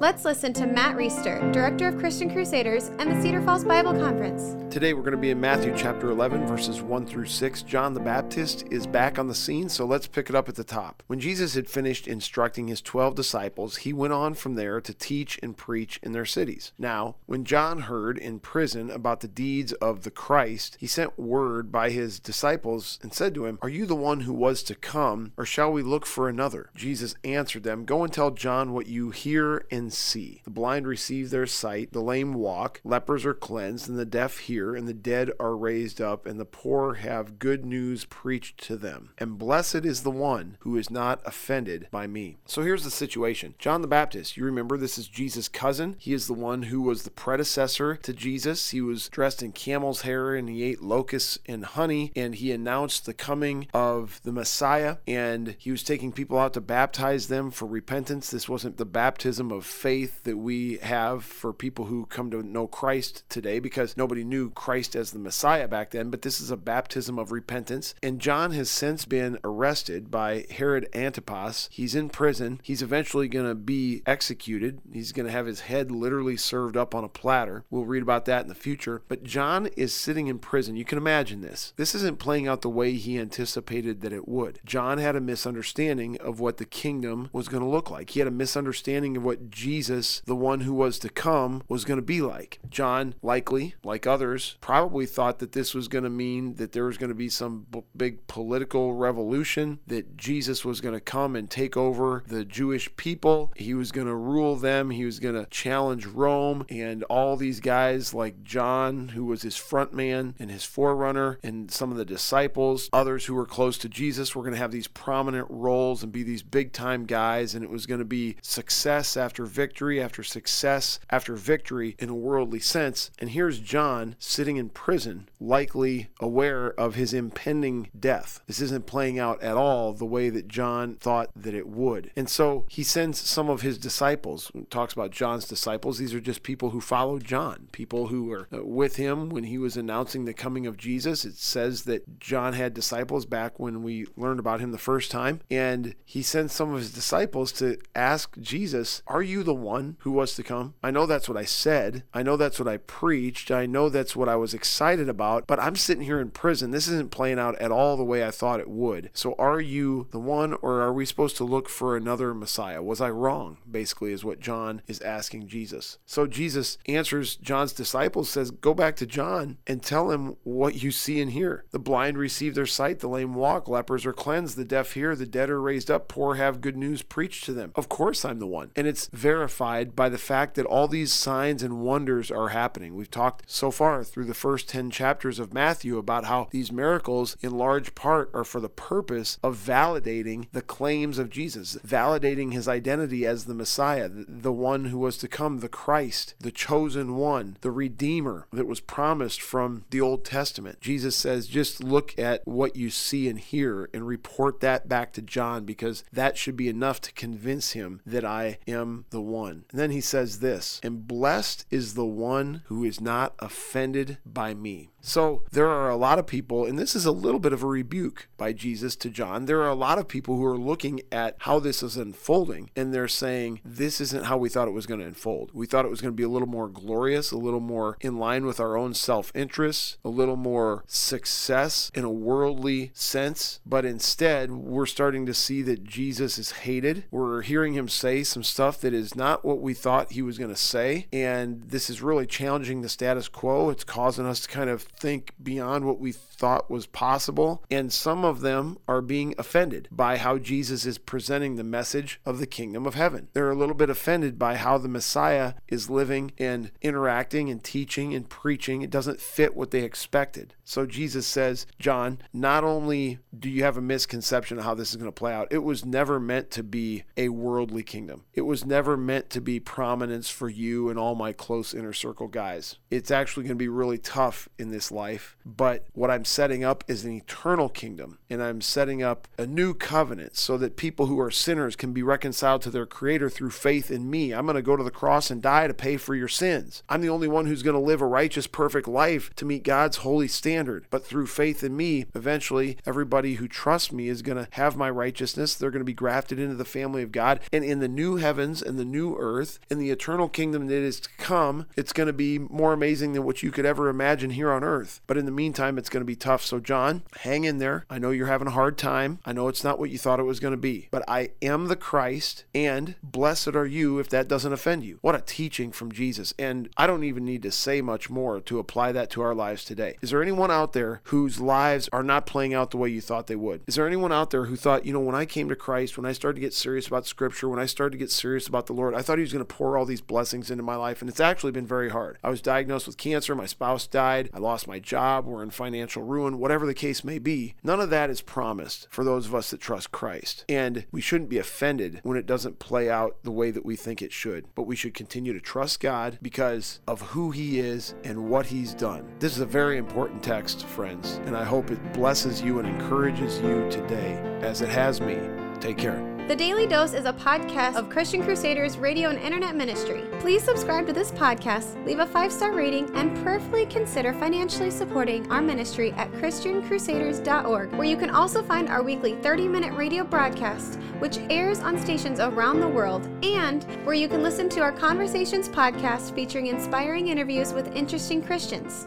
Let's listen to Matt Reisetter, Director of Christian Crusaders and the Cedar Falls Bible Conference. Today we're going to be in Matthew chapter 11, verses 1 through 6. John the Baptist is back on the scene, so let's pick it up at the top. When Jesus had finished instructing his 12 disciples, he went on from there to teach and preach in their cities. Now, when John heard in prison about the deeds of the Christ, he sent word by his disciples and said to him, Are you the one who was to come, or shall we look for another? Jesus answered them, Go and tell John what you hear and see. The blind receive their sight, the lame walk, lepers are cleansed, and the deaf hear, and the dead are raised up, and the poor have good news preached to them. And blessed is the one who is not offended by me. So here's the situation John the Baptist, you remember this is Jesus' cousin. He is the one who was the predecessor to Jesus. He was dressed in camel's hair and he ate locusts and honey, and he announced the coming of the Messiah, and he was taking people out to baptize them for repentance. This wasn't the baptism of faith that we have for people who come to know Christ today because nobody knew Christ as the Messiah back then, but this is a baptism of repentance. And John has since been arrested by Herod Antipas. He's in prison. He's eventually going to be executed. He's going to have his head literally served up on a platter. We'll read about that in the future. But John is sitting in prison. You can imagine this. This isn't playing out the way he anticipated that it would. John had a misunderstanding of what the kingdom was going to look like. He had a misunderstanding of what Jesus Jesus, the one who was to come, was going to be like. John, likely, like others, probably thought that this was going to mean that there was going to be some b- big political revolution, that Jesus was going to come and take over the Jewish people. He was going to rule them. He was going to challenge Rome. And all these guys, like John, who was his front man and his forerunner, and some of the disciples, others who were close to Jesus, were going to have these prominent roles and be these big time guys. And it was going to be success after victory after success after victory in a worldly sense. And here's John sitting in prison, likely aware of his impending death. This isn't playing out at all the way that John thought that it would. And so he sends some of his disciples, talks about John's disciples. These are just people who followed John, people who were uh, with him when he was announcing the coming of Jesus. It says that John had disciples back when we learned about him the first time. And he sends some of his disciples to ask Jesus, Are you the one who was to come. I know that's what I said. I know that's what I preached. I know that's what I was excited about, but I'm sitting here in prison. This isn't playing out at all the way I thought it would. So are you the one, or are we supposed to look for another Messiah? Was I wrong? Basically, is what John is asking Jesus. So Jesus answers John's disciples, says, Go back to John and tell him what you see and hear. The blind receive their sight, the lame walk, lepers are cleansed, the deaf hear, the dead are raised up, poor have good news preached to them. Of course, I'm the one. And it's very verified by the fact that all these signs and wonders are happening. We've talked so far through the first 10 chapters of Matthew about how these miracles, in large part, are for the purpose of validating the claims of Jesus, validating his identity as the Messiah, the one who was to come, the Christ, the chosen one, the Redeemer that was promised from the Old Testament. Jesus says, just look at what you see and hear and report that back to John because that should be enough to convince him that I am the one. And then he says this, and blessed is the one who is not offended by me. So there are a lot of people, and this is a little bit of a rebuke by Jesus to John. There are a lot of people who are looking at how this is unfolding, and they're saying, This isn't how we thought it was going to unfold. We thought it was going to be a little more glorious, a little more in line with our own self interest, a little more success in a worldly sense. But instead, we're starting to see that Jesus is hated. We're hearing him say some stuff that is not what we thought he was going to say. And this is really challenging the status quo. It's causing us to kind of think beyond what we thought was possible. And some of them are being offended by how Jesus is presenting the message of the kingdom of heaven. They're a little bit offended by how the Messiah is living and interacting and teaching and preaching. It doesn't fit what they expected. So Jesus says, John, not only do you have a misconception of how this is going to play out, it was never meant to be a worldly kingdom. It was never meant to be prominence for you and all my close inner circle guys. It's actually going to be really tough in this life, but what I'm setting up is an eternal kingdom, and I'm setting up a new covenant so that people who are sinners can be reconciled to their Creator through faith in me. I'm going to go to the cross and die to pay for your sins. I'm the only one who's going to live a righteous, perfect life to meet God's holy standard. But through faith in me, eventually, everybody who trusts me is going to have my righteousness. They're going to be grafted into the family of God. And in the new heavens and the new earth, and the eternal kingdom that is to come, it's going to be more amazing than what you could ever imagine here on earth. But in the meantime, it's going to be tough. So, John, hang in there. I know you're having a hard time. I know it's not what you thought it was going to be, but I am the Christ, and blessed are you if that doesn't offend you. What a teaching from Jesus. And I don't even need to say much more to apply that to our lives today. Is there anyone out there whose lives are not playing out the way you thought they would? Is there anyone out there who thought, you know, when I came to Christ, when I started to get serious about Scripture, when I started to get serious about the Lord, I thought He was going to pour all these blessings into my life, and it's actually been very hard. I was diagnosed with cancer, my spouse died, I lost my job, we're in financial ruin, whatever the case may be. None of that is promised for those of us that trust Christ. And we shouldn't be offended when it doesn't play out the way that we think it should, but we should continue to trust God because of who He is and what He's done. This is a very important text, friends, and I hope it blesses you and encourages you today as it has me. Take care. The Daily Dose is a podcast of Christian Crusaders radio and internet ministry. Please subscribe to this podcast, leave a five star rating, and prayerfully consider financially supporting our ministry at ChristianCrusaders.org, where you can also find our weekly 30 minute radio broadcast, which airs on stations around the world, and where you can listen to our Conversations podcast featuring inspiring interviews with interesting Christians.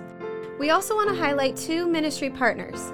We also want to highlight two ministry partners.